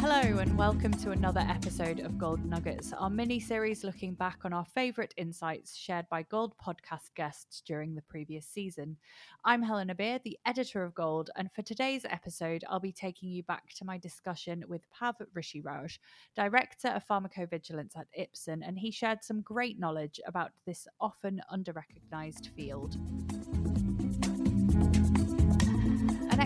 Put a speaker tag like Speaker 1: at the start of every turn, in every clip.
Speaker 1: Hello, and welcome to another episode of Gold Nuggets, our mini series looking back on our favourite insights shared by Gold podcast guests during the previous season. I'm Helena Beer, the editor of Gold, and for today's episode, I'll be taking you back to my discussion with Pav Rishiraj, director of pharmacovigilance at Ipsen, and he shared some great knowledge about this often under recognised field.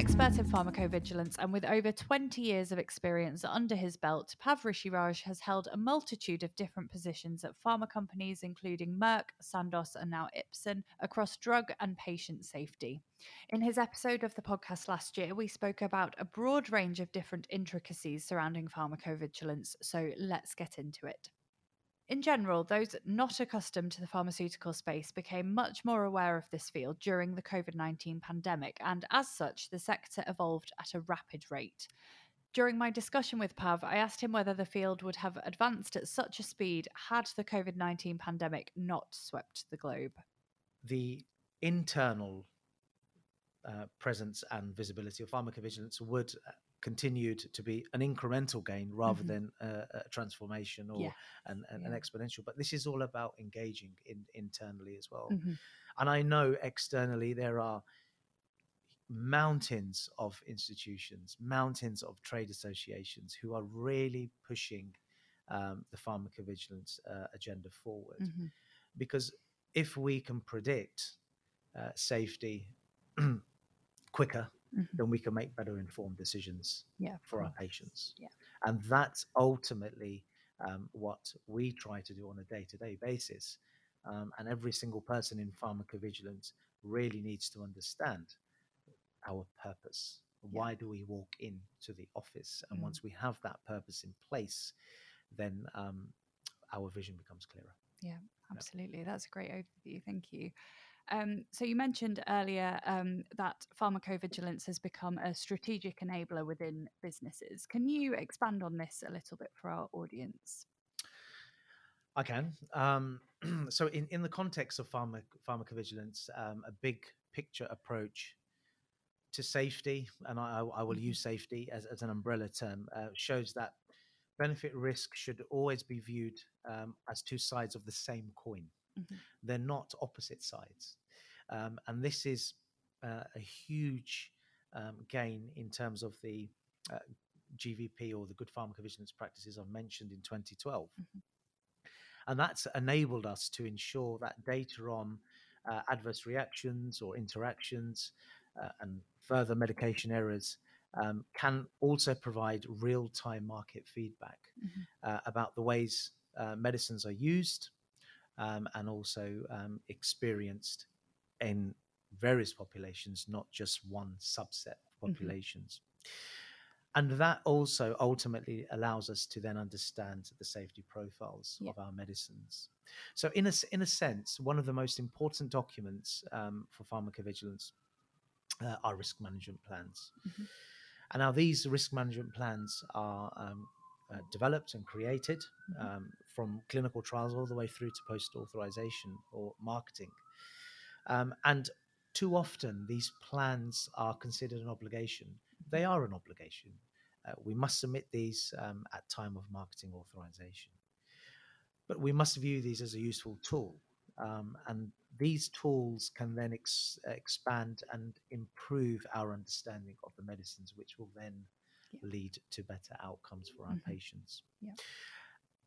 Speaker 1: Expert in pharmacovigilance and with over 20 years of experience under his belt, Pav Rishiraj has held a multitude of different positions at pharma companies, including Merck, Sandoz, and now Ipsen, across drug and patient safety. In his episode of the podcast last year, we spoke about a broad range of different intricacies surrounding pharmacovigilance, so let's get into it. In general, those not accustomed to the pharmaceutical space became much more aware of this field during the COVID 19 pandemic, and as such, the sector evolved at a rapid rate. During my discussion with Pav, I asked him whether the field would have advanced at such a speed had the COVID 19 pandemic not swept the globe.
Speaker 2: The internal uh, presence and visibility of pharmacovigilance would uh, continued to be an incremental gain rather mm-hmm. than a, a, transformation or yeah. an, an, yeah. an, exponential. But this is all about engaging in, internally as well. Mm-hmm. And I know externally there are mountains of institutions, mountains of trade associations who are really pushing um, the pharmacovigilance uh, agenda forward. Mm-hmm. Because if we can predict uh, safety quicker mm-hmm. then we can make better informed decisions
Speaker 1: yeah,
Speaker 2: for our patients.
Speaker 1: Yeah.
Speaker 2: And that's ultimately um, what we try to do on a day to day basis. Um, and every single person in pharmacovigilance really needs to understand our purpose. Yeah. Why do we walk into the office? And mm-hmm. once we have that purpose in place, then um, our vision becomes clearer.
Speaker 1: Yeah, absolutely. That's a great overview. Thank you. Um, so you mentioned earlier um, that pharmacovigilance has become a strategic enabler within businesses. Can you expand on this a little bit for our audience?
Speaker 2: I can. Um, so, in, in the context of pharma, pharmacovigilance, um, a big picture approach to safety, and I, I will use mm-hmm. safety as, as an umbrella term, uh, shows that benefit risk should always be viewed um, as two sides of the same coin. Mm-hmm. They're not opposite sides. Um, and this is uh, a huge um, gain in terms of the uh, GVP or the good pharmacovigilance practices I've mentioned in 2012. Mm-hmm. And that's enabled us to ensure that data on uh, adverse reactions or interactions uh, and further medication errors um, can also provide real time market feedback mm-hmm. Uh, about the ways uh, medicines are used um, and also um, experienced in various populations, not just one subset of mm-hmm. populations. Mm-hmm. And that also ultimately allows us to then understand the safety profiles yeah. of our medicines. So, in a, in a sense, one of the most important documents um, for pharmacovigilance uh, are risk management plans. Mm-hmm. And now these risk management plans are um, uh, developed and created mm-hmm. um, from clinical trials all the way through to post authorization or marketing. Um, and too often, these plans are considered an obligation. They mm-hmm. are an obligation. Uh, we must submit these um, at time of marketing authorization. But we must view these as a useful tool. Um, and these tools can then ex- expand and improve our understanding of the medicines, which will then yeah. lead to better outcomes for our mm-hmm. patients.
Speaker 1: Yeah.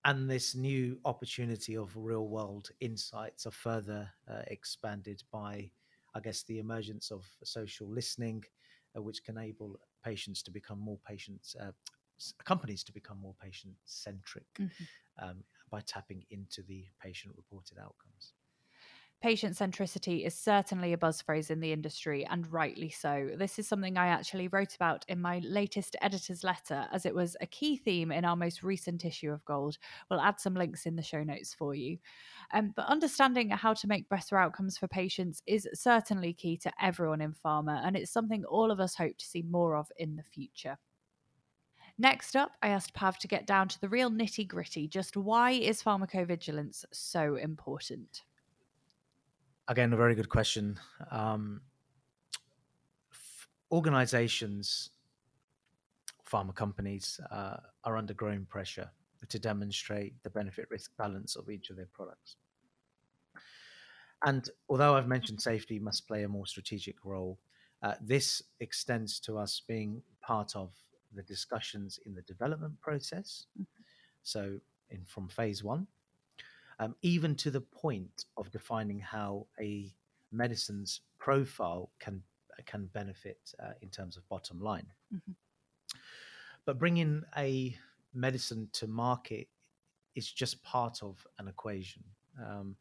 Speaker 2: And this new opportunity of real world insights are further uh, expanded by, I guess, the emergence of social listening, uh, which can enable patients to become more patient, uh, companies to become more patient centric mm-hmm. um, by tapping into the patient reported outcomes.
Speaker 1: Patient centricity is certainly a buzz phrase in the industry, and rightly so. This is something I actually wrote about in my latest editor's letter, as it was a key theme in our most recent issue of Gold. We'll add some links in the show notes for you. Um, but understanding how to make better outcomes for patients is certainly key to everyone in pharma, and it's something all of us hope to see more of in the future. Next up, I asked Pav to get down to the real nitty gritty. Just why is pharmacovigilance so important?
Speaker 2: Again, a very good question. Um, f- organizations pharma companies uh, are under growing pressure to demonstrate the benefit risk balance of each of their products. And although I've mentioned safety must play a more strategic role, uh, this extends to us being part of the discussions in the development process. Mm-hmm. So, in from phase one, um, even to the point of defining how a medicine's profile can can benefit uh, in terms of bottom line. Mm-hmm. But bringing a medicine to market is just part of an equation. Um,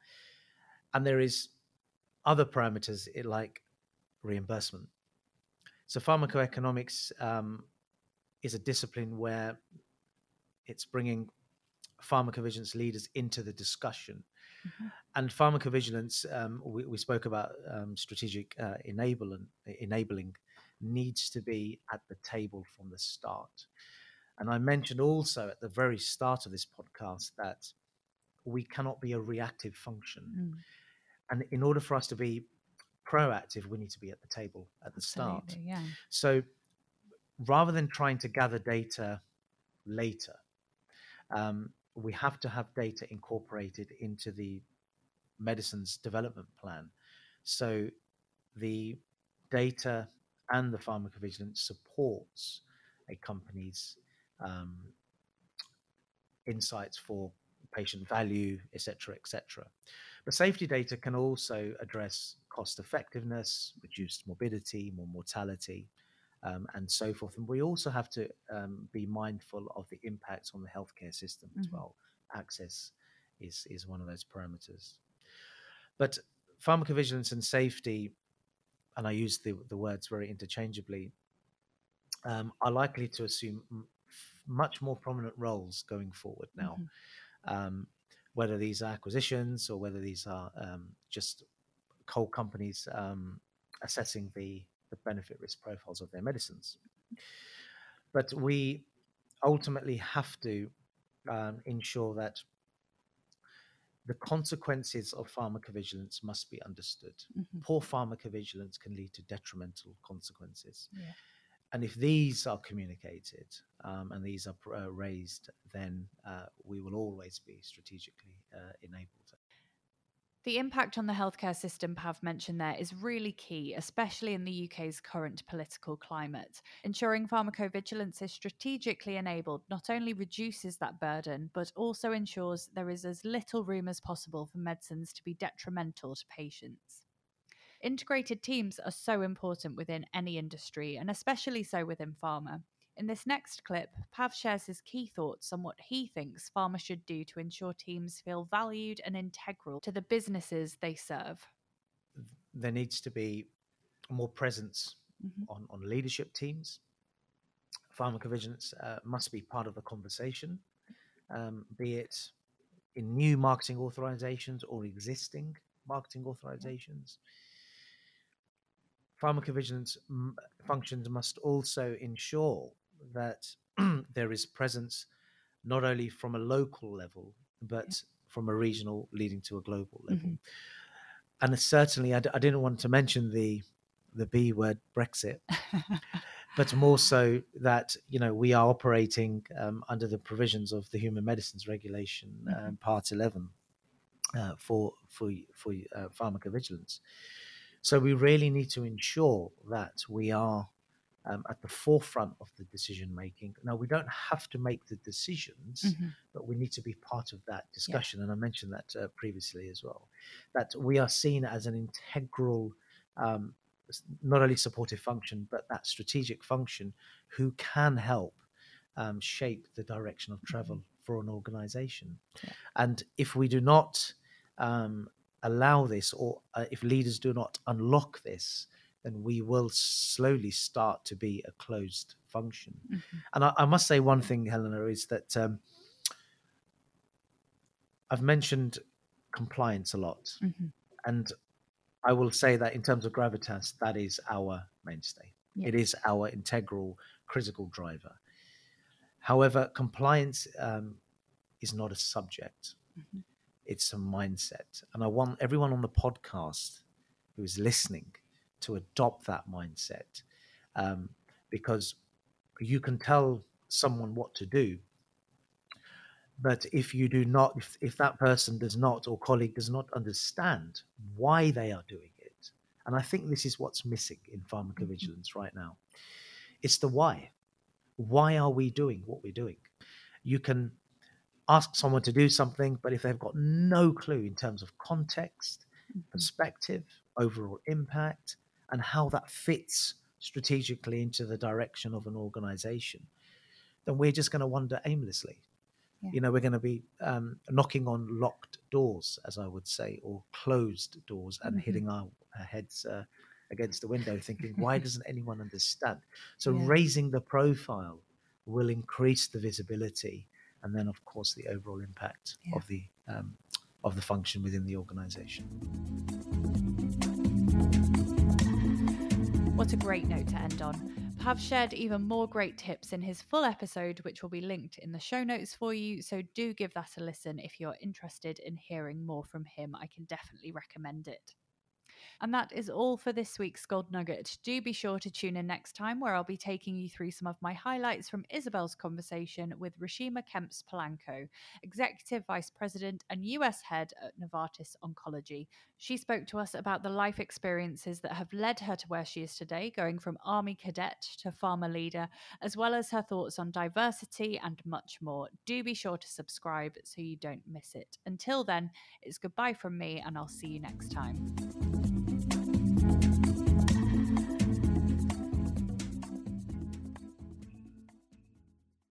Speaker 2: and there is other parameters like reimbursement. So pharmacoeconomics um, is a discipline where it's bringing pharmacovigilance leaders into the discussion. Mm-hmm. And pharmacovigilance, um, we, we, spoke about um, strategic uh, enabling, enabling needs to be at the table from the start. And I mentioned also at the very start of this podcast that we cannot be a reactive function. Mm. And in order for us to be proactive, we need to be at the table at the Absolutely, start.
Speaker 1: Yeah.
Speaker 2: So rather than trying to gather data later, um, we have to have data incorporated into the medicine's development plan. So the data and the pharmacovigilance supports a company's um, insights for patient value, etc., etc. But safety data can also address cost effectiveness, reduced morbidity, more mortality, um, and so forth. And we also have to um, be mindful of the impacts on the healthcare system mm-hmm. as well. Access is is one of those parameters. But pharmacovigilance and safety, and I use the, the words very interchangeably, um, are likely to assume m- much more prominent roles going forward now. Mm-hmm. Um, whether these are acquisitions or whether these are um, just coal companies um, assessing the, the benefit risk profiles of their medicines. But we ultimately have to um, ensure that the consequences of pharmacovigilance must be understood. Mm-hmm. Poor pharmacovigilance can lead to detrimental consequences. Yeah. And if these are communicated um, and these are uh, raised, then uh, we will always be strategically uh, enabled.
Speaker 1: The impact on the healthcare system Pav mentioned there is really key, especially in the UK's current political climate. Ensuring pharmacovigilance is strategically enabled not only reduces that burden, but also ensures there is as little room as possible for medicines to be detrimental to patients. Integrated teams are so important within any industry, and especially so within pharma. In this next clip, Pav shares his key thoughts on what he thinks pharma should do to ensure teams feel valued and integral to the businesses they serve.
Speaker 2: There needs to be more presence mm-hmm. on, on leadership teams. Pharmacovigilance uh, must be part of the conversation, um, be it in new marketing authorizations or existing marketing authorizations. Pharmacovigilance m- functions must also ensure that there is presence not only from a local level but yeah. from a regional leading to a global level. Mm-hmm. And certainly, I d- I didn't want to mention the the B word Brexit, but more so that you know we are operating um, under the provisions of the Human Medicines Regulation, mm-hmm. um, Part Eleven, uh, for for for uh, pharmacovigilance. So we really need to ensure that we are um, at the forefront of the decision making. Now, we don't have to make the decisions, mm-hmm. but we need to be part of that discussion. Yeah. And I mentioned that uh, previously as well, that we are seen as an integral, um, not only supportive function, but that strategic function who can help um, shape the direction of travel mm-hmm. for an organization. Yeah. And if we do not um, allow this, or uh, if leaders do not unlock this, then we will slowly start to be a closed function. Mm-hmm. And I, I, must say one thing, Helena, is that um, I've mentioned compliance a lot, mm-hmm. and I will say that in terms of gravitas, that is our mainstay. Yeah. It is our integral, critical driver. However, compliance um, is not a subject. Mm-hmm it's a mindset. And I want everyone on the podcast who is listening to adopt that mindset um, because you can tell someone what to do. But if you do not, if, if that person does not or colleague does not understand why they are doing it, and I think this is what's missing in pharmacovigilance right now, it's the why. Why are we doing what we're doing? You can ask someone to do something, but if they've got no clue in terms of context, mm-hmm. perspective, overall impact, and how that fits strategically into the direction of an organization, then we're just going to wander aimlessly. Yeah. You know, we're going to be um, knocking on locked doors, as I would say, or closed doors, and mm-hmm. hitting our, our heads uh, against the window, thinking, why doesn't anyone understand? So, yeah. raising the profile will increase the visibility, and then, of course, the overall impact yeah. of the um, of the function within the organization.
Speaker 1: What a great note to end on. Pav shared even more great tips in his full episode, which will be linked in the show notes for you. So do give that a listen if you're interested in hearing more from him. I can definitely recommend it. And that is all for this week's Gold Nugget. Do be sure to tune in next time, where I'll be taking you through some of my highlights from Isabel's conversation with Reshema Kemps Polanco, Executive Vice President and US Head at Novartis Oncology. She spoke to us about the life experiences that have led her to where she is today, going from Army cadet to pharma leader, as well as her thoughts on diversity and much more. Do be sure to subscribe so you don't miss it. Until then, it's goodbye from me, and I'll see you next time.